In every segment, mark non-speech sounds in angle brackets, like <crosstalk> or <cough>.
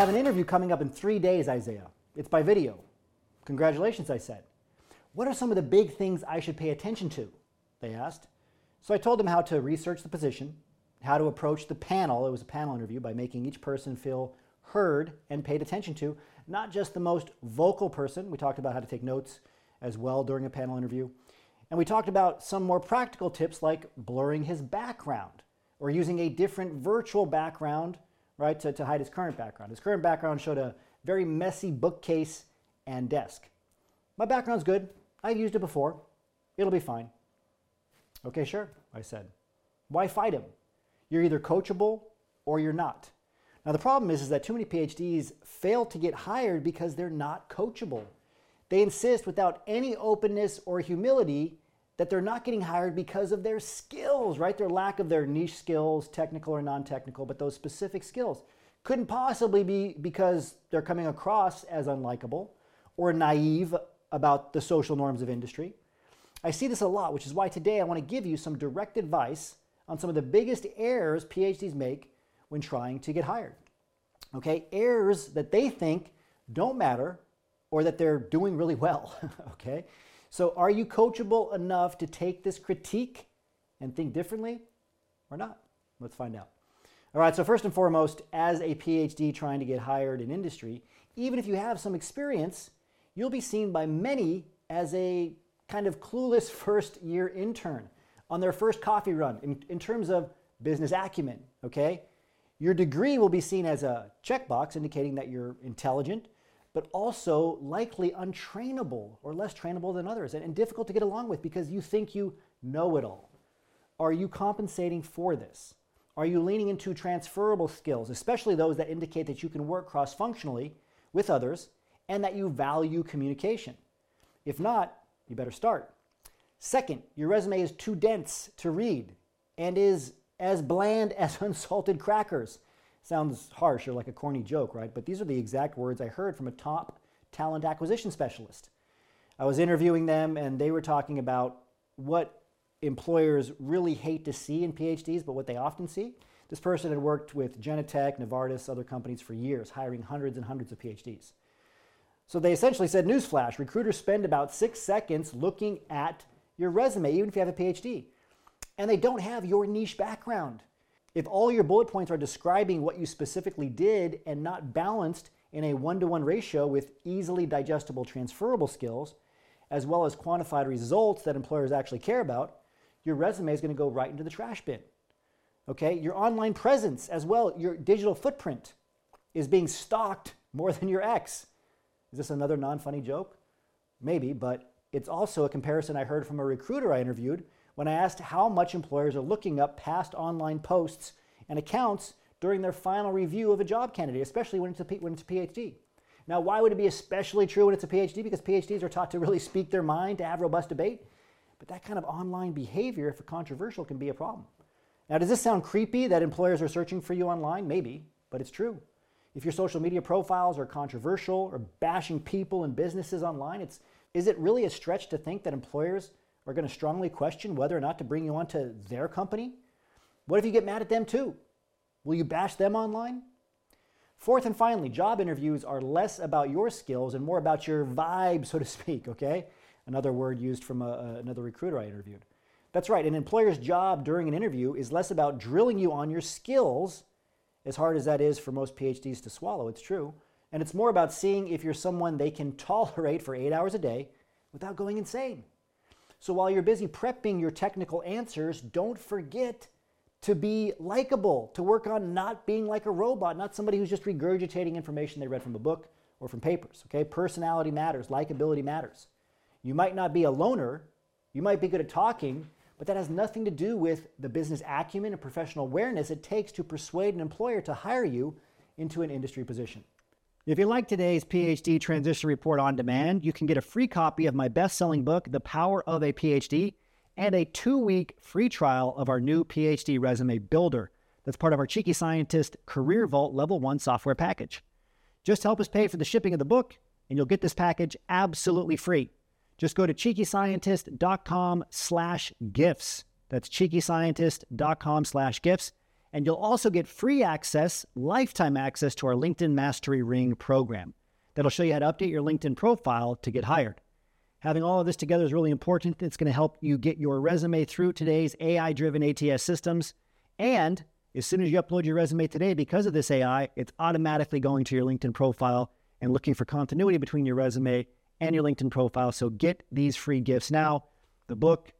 have an interview coming up in three days, Isaiah. It's by video. Congratulations, I said. What are some of the big things I should pay attention to? They asked. So I told them how to research the position, how to approach the panel. It was a panel interview by making each person feel heard and paid attention to, not just the most vocal person. We talked about how to take notes as well during a panel interview. And we talked about some more practical tips like blurring his background or using a different virtual background, right, to, to hide his current background. His current background showed a very messy bookcase and desk. My background's good. I've used it before. It'll be fine. Okay, sure, I said. Why fight him? You're either coachable or you're not. Now, the problem is, is that too many PhDs fail to get hired because they're not coachable. They insist without any openness or humility that they're not getting hired because of their skills, right? Their lack of their niche skills, technical or non technical, but those specific skills. Couldn't possibly be because they're coming across as unlikable or naive about the social norms of industry. I see this a lot, which is why today I want to give you some direct advice on some of the biggest errors PhDs make when trying to get hired. Okay, errors that they think don't matter or that they're doing really well. <laughs> okay, so are you coachable enough to take this critique and think differently or not? Let's find out. All right, so first and foremost, as a PhD trying to get hired in industry, even if you have some experience, you'll be seen by many as a kind of clueless <laughs> first year intern on their first coffee run in, in terms of business acumen, okay? Your degree will be seen as a checkbox indicating that you're intelligent, but also likely untrainable or less trainable than others and, and difficult to get along with because you think you know it all. Are you compensating for this? Are you leaning into transferable skills, especially those that indicate that you can work cross functionally with others and that you value communication? If not, you better start. Second, your resume is too dense to read and is as bland <laughs> as unsalted crackers. Sounds harsh or like a corny joke, right? But these are the exact words I heard from a top talent acquisition specialist. I was interviewing them and they were talking about what employers really hate to see in PhDs, but what they often see. This person had worked with Genentech, Novartis, other companies for years, hiring hundreds and hundreds of PhDs. So they essentially said, newsflash, recruiters spend about six seconds looking at your resume, even if you have a PhD and they don't have your niche background. If all your bullet points are describing what you specifically did and not balanced in a one to one ratio with easily digestible transferable skills, as well as quantified results that employers actually care about, your resume is going to go right into the trash bin. Okay, your online presence as well, your digital footprint is being stalked more than your ex. Is this another non funny joke? Maybe, but it's also a comparison I heard from a recruiter I interviewed when I asked how much employers are looking up past online posts and accounts during their final review of a job candidate, especially when it's a, when it's a PhD. Now, why would it be especially true when it's a PhD? Because PhDs are taught to really speak their mind, to have robust debate. But that kind of online behavior, if it's controversial, can be a problem. Now, does this sound creepy that employers are searching for you online? Maybe, but it's true. If your social media profiles are controversial or bashing people and businesses online, it's, is it really a stretch to think that employers are going to strongly question whether or not to bring you onto their company? What if you get mad at them too? Will you bash them online? Fourth and finally, job interviews are less about your skills and more about your vibe, so to speak, okay? Another word used from a, another recruiter I interviewed. That's right, an employer's job during an interview is less about drilling you on your skills, as hard as that is for most PhDs to swallow, it's true, and it's more about seeing if you're someone they can tolerate for eight hours a day without going insane. So while you're busy prepping your technical answers, don't forget to be likable, to work on not being like a robot, not somebody who's just regurgitating information they read from a book or from papers. Okay? Personality matters, likability matters. You might not be a loner, you might be good at talking, but that has nothing to do with the business acumen and professional awareness it takes to persuade an employer to hire you into an industry position. If you like today's PhD Transition Report on demand, you can get a free copy of my best selling book, The Power of a PhD, and a two week free trial of our new PhD Resume Builder that's part of our Cheeky Scientist Career Vault Level 1 software package. Just help us pay for the shipping of the book, and you'll get this package absolutely free. Just go to cheekyscientist.com slash gifts. That's cheekyscientist.com slash gifts And you'll also get free access, lifetime access to our LinkedIn Mastery Ring program that'll show you how to update your LinkedIn profile to get hired. Having all of this together is really important. It's going to help you get your resume through today's AI driven ATS systems. And as soon as you upload your resume today, because of this AI, it's automatically going to your LinkedIn profile and looking for continuity between your resume and your LinkedIn profile. So get these free gifts now the book,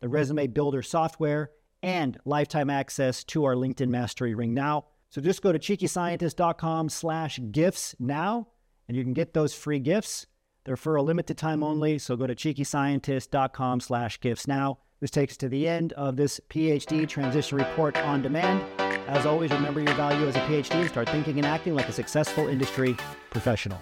the resume builder software, and lifetime access to our LinkedIn Mastery Ring now. So just go to cheekyscientist.com slash gifts now, and you can get those free gifts. They're for a limited time only, so go to cheekyscientist.com slash gifts now. This takes us to the end of this PhD transition report on demand. As always, remember your value as a PhD and start thinking and acting like a successful industry professional.